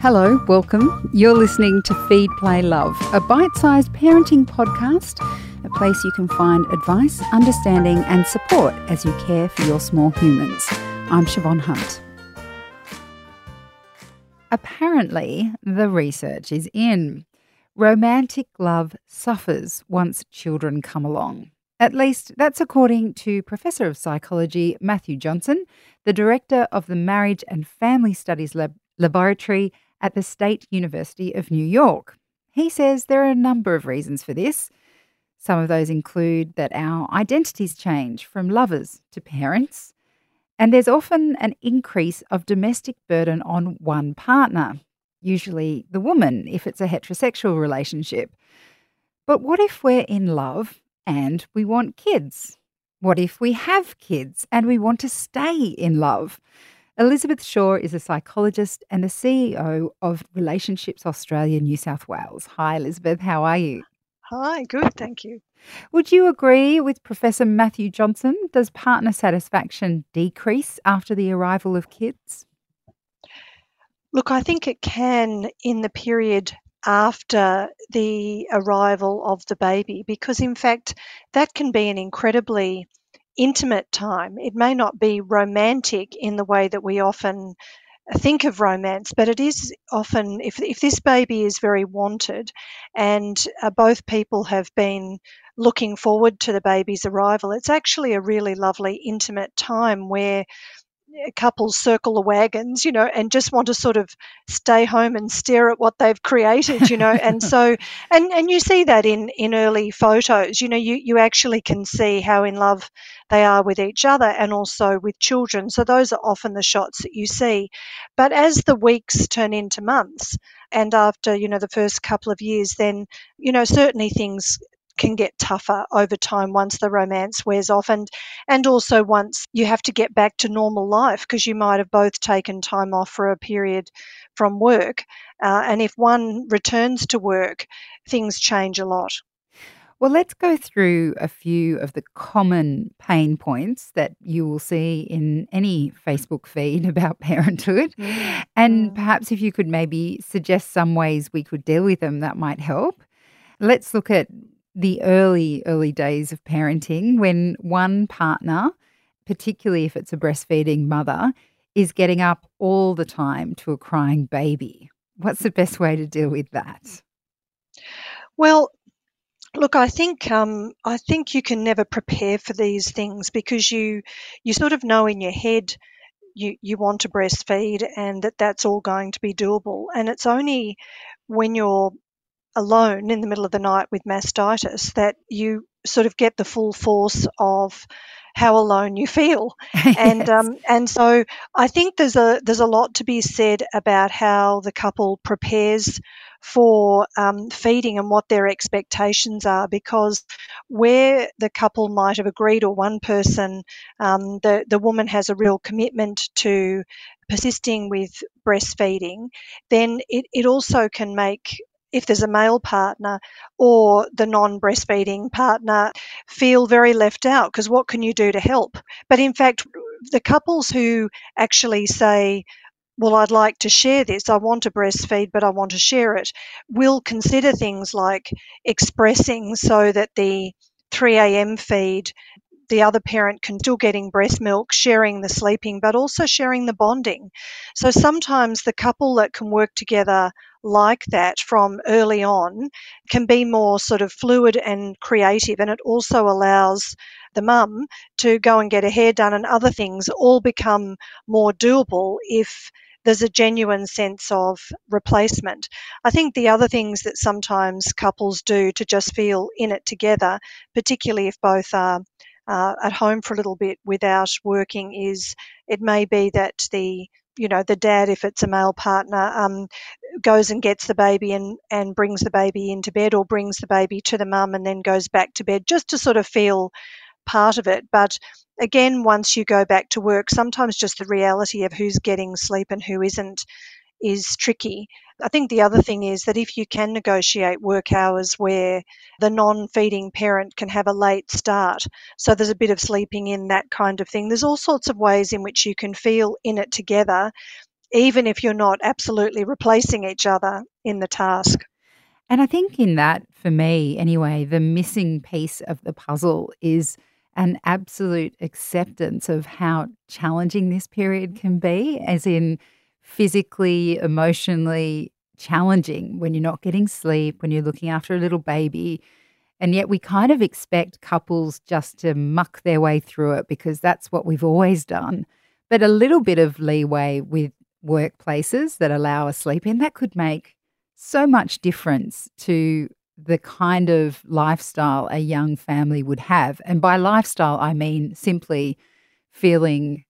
Hello, welcome. You're listening to Feed, Play, Love, a bite sized parenting podcast, a place you can find advice, understanding, and support as you care for your small humans. I'm Siobhan Hunt. Apparently, the research is in. Romantic love suffers once children come along. At least that's according to Professor of Psychology Matthew Johnson, the Director of the Marriage and Family Studies Lab- Laboratory at the State University of New York. He says there are a number of reasons for this. Some of those include that our identities change from lovers to parents, and there's often an increase of domestic burden on one partner, usually the woman if it's a heterosexual relationship. But what if we're in love and we want kids? What if we have kids and we want to stay in love? Elisabeth Shaw is a psychologist and the CEO of Relationships Australia New South Wales. Hi, Elisabeth. How are you? Hi, good, thank you. Would you agree with Professor Matthew Johnson? Does partner satisfaction decrease after the arrival of kids? Look, I think it can in the period after the arrival of the baby because, in fact, that can be an incredibly intimate time. It may not be romantic in the way that we often think of romance, but it is often, if, if this baby is very wanted and uh, both people have been looking forward to the baby's arrival, it's actually a really lovely, intimate time where couples circle the wagons, you know, and just want to sort of stay home and stare at what they've created, you know. and so, and and you see that in in early photos. You know, you you actually can see how in love they are with each other and also with children. So those are often the shots that you see. But as the weeks turn into months, and after you know the first couple of years, then you know certainly things can get tougher over time once the romance wears off and and also once you have to get back to normal life because you might have both taken time off for a period from work uh, and if one returns to work things change a lot well, let's go through a few of the common pain points that you will see in any Facebook feed about parenthood. Mm. And mm. perhaps if you could maybe suggest some ways we could deal with them, that might help. Let's look at the early, early days of parenting when one partner, particularly if it's a breastfeeding mother, is getting up all the time to a crying baby. What's the best way to deal with that? Well, look, I think um, I think you can never prepare for these things because you you sort of know in your head you you want to breastfeed and that that's all going to be doable, and it's only when you're alone in the middle of the night with mastitis that you sort of get the full force of how alone you feel. And um, and so I think there's a there's a lot to be said about how the couple prepares for um, feeding and what their expectations are because where the couple might have agreed or one person um, the the woman has a real commitment to persisting with breastfeeding then it, it also can make if there's a male partner or the non breastfeeding partner feel very left out because what can you do to help? But in fact, the couples who actually say, well, I'd like to share this. I want to breastfeed, but I want to share it. Will consider things like expressing so that the 3 a.m. feed, the other parent can still getting breast milk, sharing the sleeping, but also sharing the bonding. So sometimes the couple that can work together like that from early on can be more sort of fluid and creative. And it also allows the mum to go and get her hair done and other things all become more doable if there's a genuine sense of replacement. I think the other things that sometimes couples do to just feel in it together, particularly if both are uh, at home for a little bit without working, is it may be that the you know the dad if it's a male partner um, goes and gets the baby and, and brings the baby into bed or brings the baby to the mum and then goes back to bed just to sort of feel part of it. But again once you go back to work sometimes just the reality of who's getting sleep and who isn't is tricky. I think the other thing is that if you can negotiate work hours where the non feeding parent can have a late start, so there's a bit of sleeping in, that kind of thing, there's all sorts of ways in which you can feel in it together even if you're not absolutely replacing each other in the task. And I think in that, for me anyway, the missing piece of the puzzle is an absolute acceptance of how challenging this period can be, as in physically, emotionally challenging when you're not getting sleep, when you're looking after a little baby. And yet we kind of expect couples just to muck their way through it because that's what we've always done. But a little bit of leeway with workplaces that allow a sleep in, that could make so much difference to the kind of lifestyle a young family would have. And by lifestyle, I mean simply feeling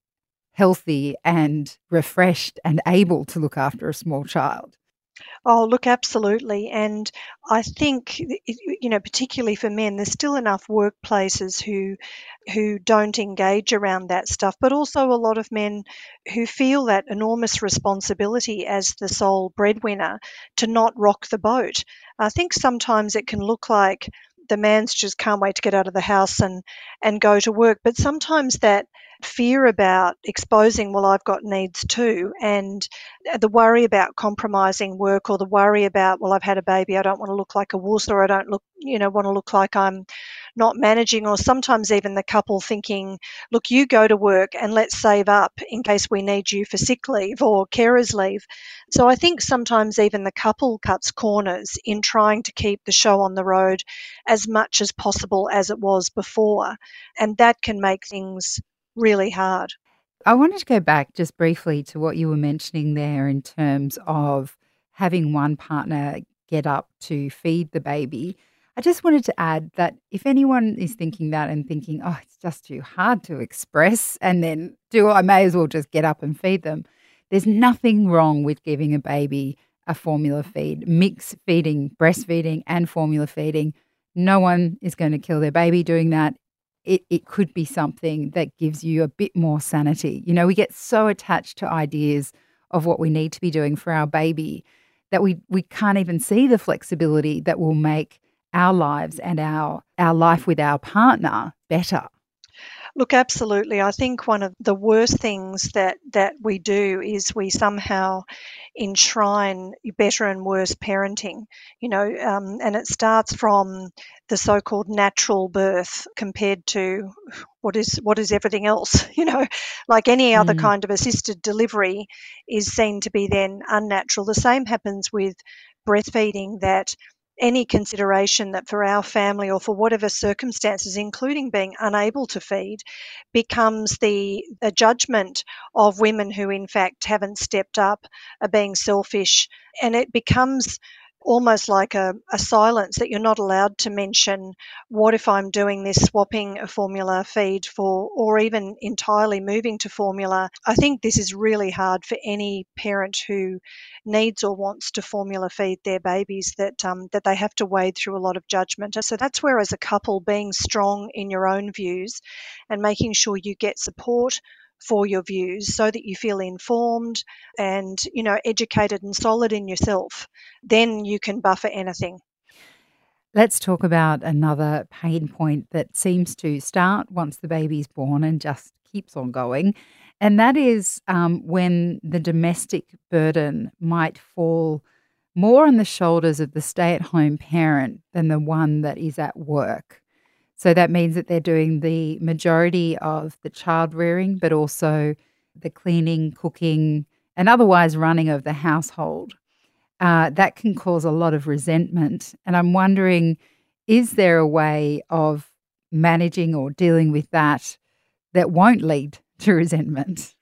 healthy and refreshed and able to look after a small child. Oh, look, absolutely. And I think, you know, particularly for men, there's still enough workplaces who who don't engage around that stuff, but also a lot of men who feel that enormous responsibility as the sole breadwinner to not rock the boat. I think sometimes it can look like the man's just can't wait to get out of the house and and go to work, but sometimes that fear about exposing, well, I've got needs too, and uh, the worry about compromising work or the worry about, well, I've had a baby, I don't want to look like a wuss or I don't look, you know, want to look like I'm not managing, or sometimes even the couple thinking, look, you go to work and let's save up in case we need you for sick leave or carers leave. So I think sometimes even the couple cuts corners in trying to keep the show on the road as much as possible as it was before. And that can make things really hard. I wanted to go back just briefly to what you were mentioning there in terms of having one partner get up to feed the baby. I just wanted to add that if anyone is thinking that and thinking, oh, it's just too hard to express and then do, I may as well just get up and feed them. There's nothing wrong with giving a baby a formula feed, mix feeding, breastfeeding, and formula feeding. No one is going to kill their baby doing that it, it could be something that gives you a bit more sanity. You know, we get so attached to ideas of what we need to be doing for our baby that we, we can't even see the flexibility that will make our lives and our, our life with our partner better. Look, absolutely. I think one of the worst things that, that we do is we somehow enshrine better and worse parenting, you know, um, and it starts from the so-called natural birth compared to what is what is everything else, you know, like any other mm. kind of assisted delivery is seen to be then unnatural. The same happens with breastfeeding that any consideration that for our family or for whatever circumstances, including being unable to feed, becomes the, judgment of women who, in fact, haven't stepped up, are being selfish, and it becomes almost like a, a, silence that you're not allowed to mention what if I'm doing this swapping a formula feed for or even entirely moving to formula. I think this is really hard for any parent who needs or wants to formula feed their babies that um, that they have to wade through a lot of judgment. So that's where as a couple being strong in your own views and making sure you get support for your views so that you feel informed and you know educated and solid in yourself then you can buffer anything. Let's talk about another pain point that seems to start once the baby's born and just keeps on going and that is um, when the domestic burden might fall more on the shoulders of the stay-at-home parent than the one that is at work so that means that they're doing the majority of the child rearing, but also the cleaning, cooking, and otherwise running of the household. Uh, that can cause a lot of resentment. And I'm wondering is there a way of managing or dealing with that that won't lead to resentment?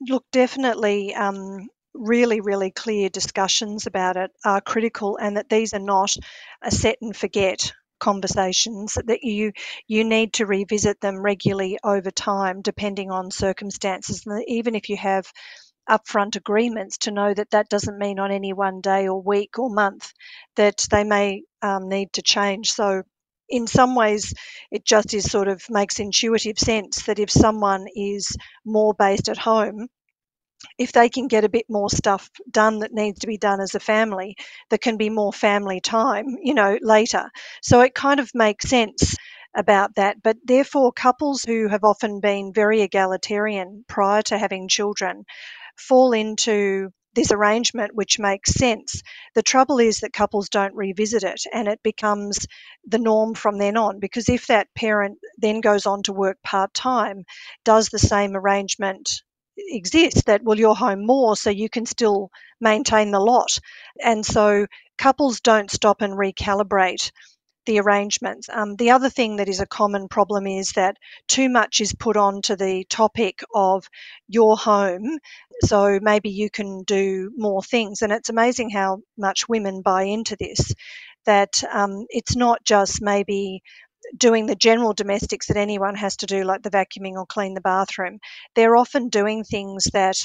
Look, definitely. Um, really, really clear discussions about it are critical, and that these are not a set and forget conversations that you you need to revisit them regularly over time depending on circumstances. And even if you have upfront agreements to know that that doesn't mean on any one day or week or month that they may um, need to change. So in some ways it just is sort of makes intuitive sense that if someone is more based at home if they can get a bit more stuff done that needs to be done as a family, there can be more family time, you know, later. So it kind of makes sense about that. But therefore, couples who have often been very egalitarian prior to having children fall into this arrangement which makes sense. The trouble is that couples don't revisit it and it becomes the norm from then on because if that parent then goes on to work part time, does the same arrangement exist that well you're home more so you can still maintain the lot and so couples don't stop and recalibrate the arrangements. Um, the other thing that is a common problem is that too much is put on to the topic of your home. So maybe you can do more things. And it's amazing how much women buy into this, that um, it's not just maybe doing the general domestics that anyone has to do, like the vacuuming or clean the bathroom. They're often doing things that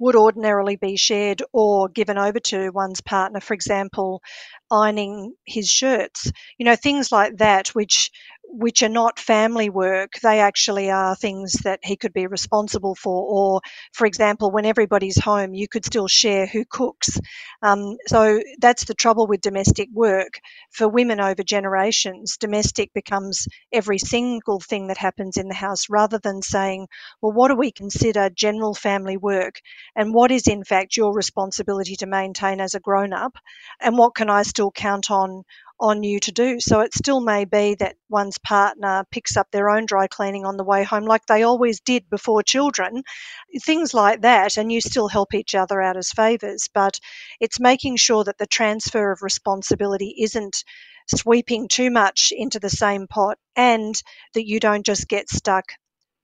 would ordinarily be shared or given over to one's partner, for example, ironing his shirts. You know, things like that, which which are not family work, they actually are things that he could be responsible for. Or, for example, when everybody's home, you could still share who cooks. Um, so that's the trouble with domestic work. For women over generations, domestic becomes every single thing that happens in the house rather than saying, well, what do we consider general family work? And what is, in fact, your responsibility to maintain as a grown up? And what can I still count on on you to do. So it still may be that one's partner picks up their own dry cleaning on the way home, like they always did before children, things like that, and you still help each other out as favours. But it's making sure that the transfer of responsibility isn't sweeping too much into the same pot and that you don't just get stuck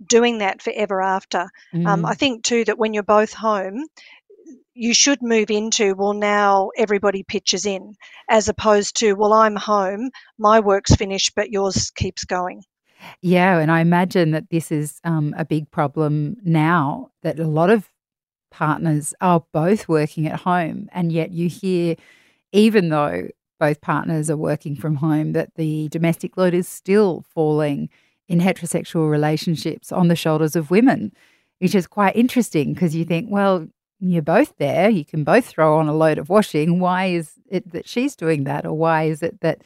doing that forever after. Mm. Um, I think too that when you're both home, you should move into, well, now everybody pitches in, as opposed to, well, I'm home, my work's finished, but yours keeps going. Yeah, and I imagine that this is um, a big problem now that a lot of partners are both working at home, and yet you hear, even though both partners are working from home, that the domestic load is still falling in heterosexual relationships on the shoulders of women, which is quite interesting because you think, well, you're both there. You can both throw on a load of washing. Why is it that she's doing that? Or why is it that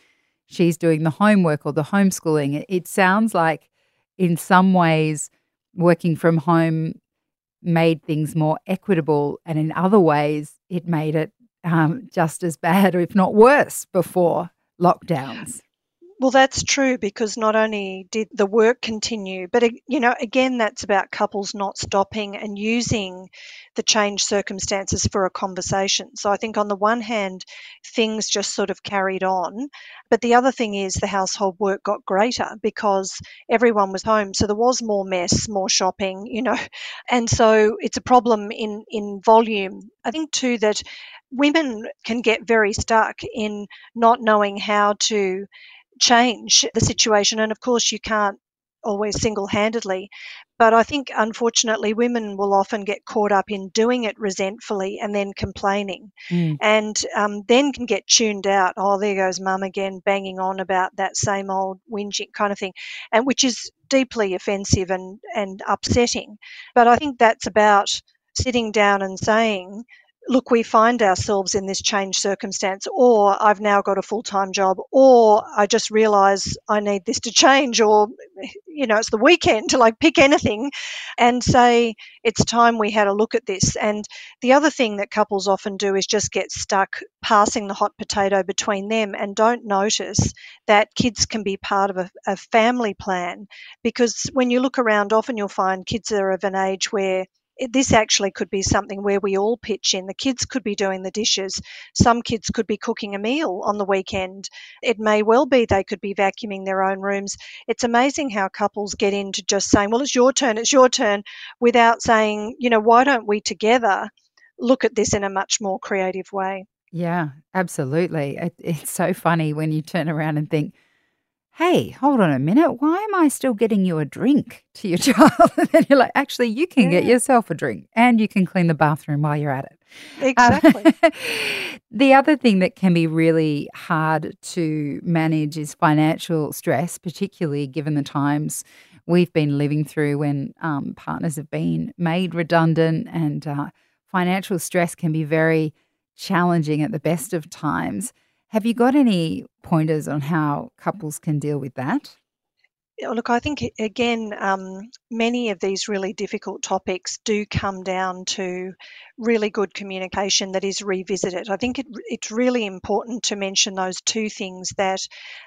she's doing the homework or the homeschooling? It, it sounds like, in some ways, working from home made things more equitable. And in other ways, it made it um, just as bad, or if not worse, before lockdowns. Well, that's true because not only did the work continue, but you know, again, that's about couples not stopping and using the changed circumstances for a conversation. So I think on the one hand, things just sort of carried on, but the other thing is the household work got greater because everyone was home, so there was more mess, more shopping, you know, and so it's a problem in in volume. I think too that women can get very stuck in not knowing how to change the situation. And of course, you can't always single handedly. But I think, unfortunately, women will often get caught up in doing it resentfully and then complaining, mm. and um, then can get tuned out. Oh, there goes mum again, banging on about that same old whinging kind of thing, and which is deeply offensive and, and upsetting. But I think that's about sitting down and saying, look, we find ourselves in this changed circumstance, or I've now got a full time job, or I just realize I need this to change, or, you know, it's the weekend to like pick anything and say, it's time we had a look at this. And the other thing that couples often do is just get stuck passing the hot potato between them and don't notice that kids can be part of a, a family plan. Because when you look around, often you'll find kids are of an age where this actually could be something where we all pitch in. The kids could be doing the dishes. Some kids could be cooking a meal on the weekend. It may well be they could be vacuuming their own rooms. It's amazing how couples get into just saying, well, it's your turn, it's your turn, without saying, you know, why don't we together look at this in a much more creative way? Yeah, absolutely. It, it's so funny when you turn around and think, hey, hold on a minute, why am I still getting you a drink to your child? and then you're like, actually, you can yeah. get yourself a drink and you can clean the bathroom while you're at it. Exactly. Um, the other thing that can be really hard to manage is financial stress, particularly given the times we've been living through when um, partners have been made redundant and uh, financial stress can be very challenging at the best of times. Have you got any pointers on how couples can deal with that? look, I think again, um, many of these really difficult topics do come down to really good communication that is revisited. I think it, it's really important to mention those two things that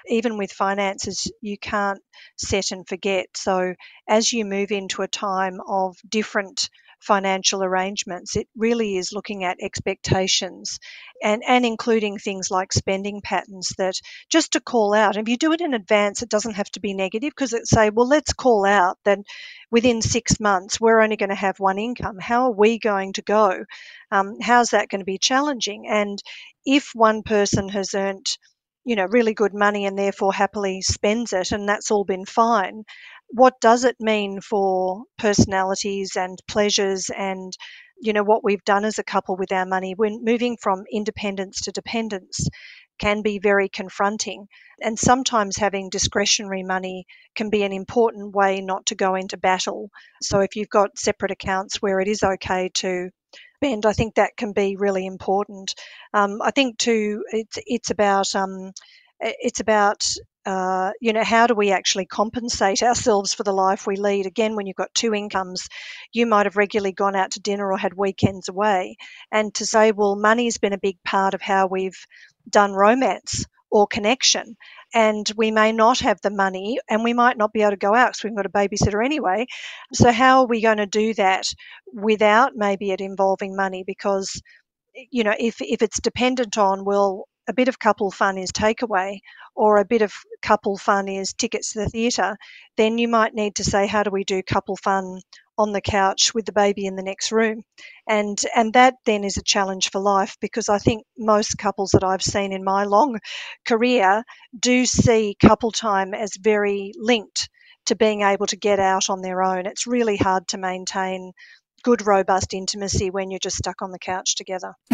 even with finances, you can't set and forget. So as you move into a time of different financial arrangements. It really is looking at expectations and, and including things like spending patterns that just to call out. If you do it in advance, it doesn't have to be negative because it say, well, let's call out that within six months we're only going to have one income. How are we going to go? Um, how's that going to be challenging? And if one person has earned you know really good money and therefore happily spends it and that's all been fine what does it mean for personalities and pleasures? And you know what we've done as a couple with our money when moving from independence to dependence can be very confronting. And sometimes having discretionary money can be an important way not to go into battle. So if you've got separate accounts where it is okay to spend i think that can be really important. Um, i think too it's it's about um, it's about uh, you know, how do we actually compensate ourselves for the life we lead? Again, when you've got two incomes, you might have regularly gone out to dinner or had weekends away. And to say, well, money's been a big part of how we've done romance or connection. And we may not have the money and we might not be able to go out because we've got a babysitter anyway. So, how are we going to do that without maybe it involving money? Because you know, if, if it's dependent on, well, a bit of couple fun is takeaway or a bit of couple fun is tickets to the theatre, then you might need to say, how do we do couple fun on the couch with the baby in the next room? And and that then is a challenge for life because I think most couples that I've seen in my long career do see couple time as very linked to being able to get out on their own. It's really hard to maintain good, robust intimacy when you're just stuck on the couch together.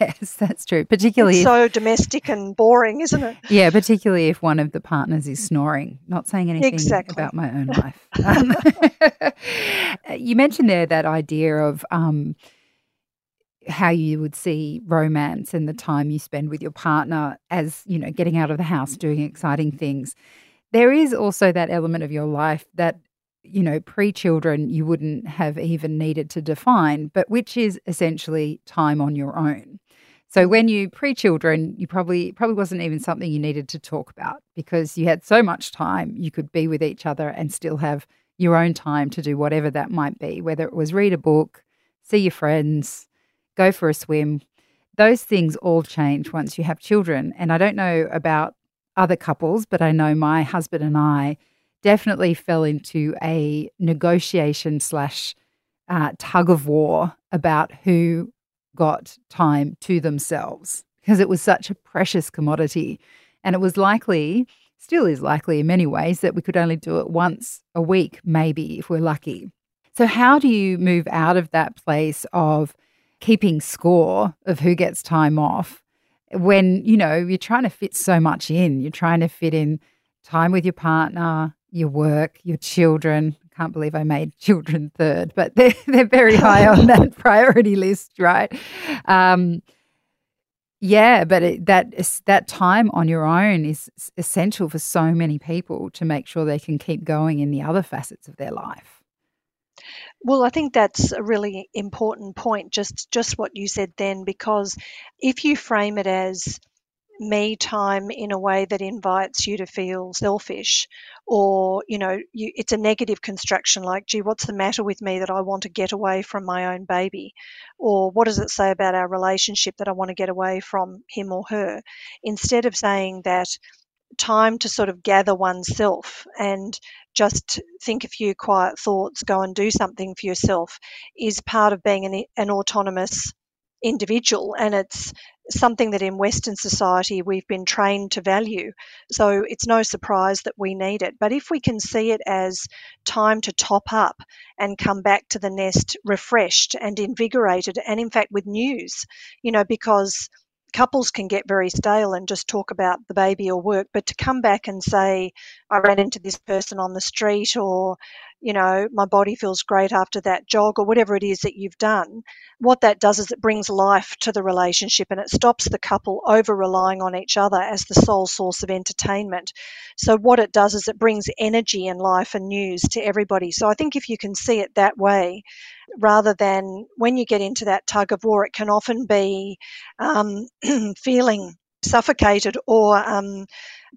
yes, that's true. Particularly if, so domestic and boring, isn't it? Yeah, particularly if one of the partners is snoring. Not saying anything exactly. about my own life. Um, you mentioned there that idea of um, how you would see romance and the time you spend with your partner as you know getting out of the house, doing exciting things. There is also that element of your life that you know, pre children you wouldn't have even needed to define, but which is essentially time on your own. So mm. when you pre children, you probably probably wasn't even something you needed to talk about because you had so much time you could be with each other and still have your own time to do whatever that might be, whether it was read a book, see your friends, go for a swim. Those things all change once you have children. And I don't know about other couples, but I know my husband and I definitely fell into a negotiation slash uh, tug of war about who got time to themselves because it was such a precious commodity. And it was likely, still is likely in many ways, that we could only do it once a week, maybe if we're lucky. So, how do you move out of that place of keeping score of who gets time off when, you know, you're trying to fit so much in? You're trying to fit in time with your partner, your work, your children. Can't believe I made children third, but they're, they're very high on that priority list, right? Um, yeah, but it, that that time on your own is essential for so many people to make sure they can keep going in the other facets of their life. Well, I think that's a really important point. Just just what you said then, because if you frame it as me time in a way that invites you to feel selfish or you know you, it's a negative construction like gee what's the matter with me that i want to get away from my own baby? Or what does it say about our relationship that i want to get away from him or her? Instead of saying that time to sort of gather oneself and just think a few quiet thoughts go and do something for yourself is part of being an, an autonomous individual and it's something that in Western society we've been trained to value. So it's no surprise that we need it. But if we can see it as time to top up and come back to the nest refreshed and invigorated, and in fact with news, you know, because couples can get very stale and just talk about the baby or work, but to come back and say, I ran into this person on the street or you know, my body feels great after that jog or whatever it is that you've done, what that does is it brings life to the relationship and it stops the couple over relying on each other as the sole source of entertainment. So, what it does is it brings energy and life and news to everybody. So, I think if you can see it that way, rather than when you get into that tug of war, it can often be um, feeling suffocated or um,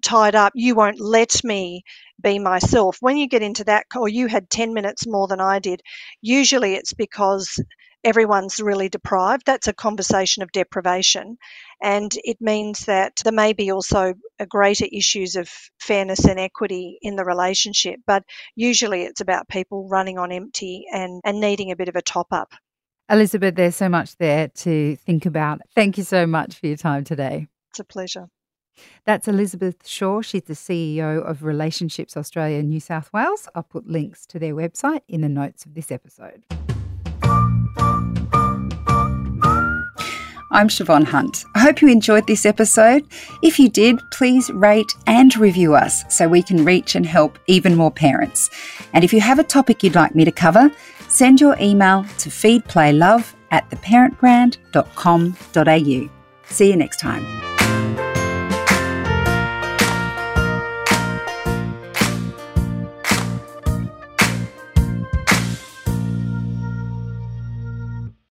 tied up. You won't let me be myself. When you get into that, or you had 10 minutes more than I did, usually it's because everyone's really deprived. That's a conversation of deprivation. And it means that there may be also greater issues of fairness and equity in the relationship. But usually it's about people running on empty and, and needing a bit of a top up. Elisabeth, there's so much there to think about. Thank you so much for your time today. It's a pleasure. That's Elisabeth Shaw. She's the CEO of Relationships Australia New South Wales. I'll put links to their website in the notes of this episode. I'm Siobhan Hunt. I hope you enjoyed this episode. If you did, please rate and review us so we can reach and help even more parents. And if you have a topic you'd like me to cover, send your email to feedplaylove at theparentbrand.com.au. See you next time.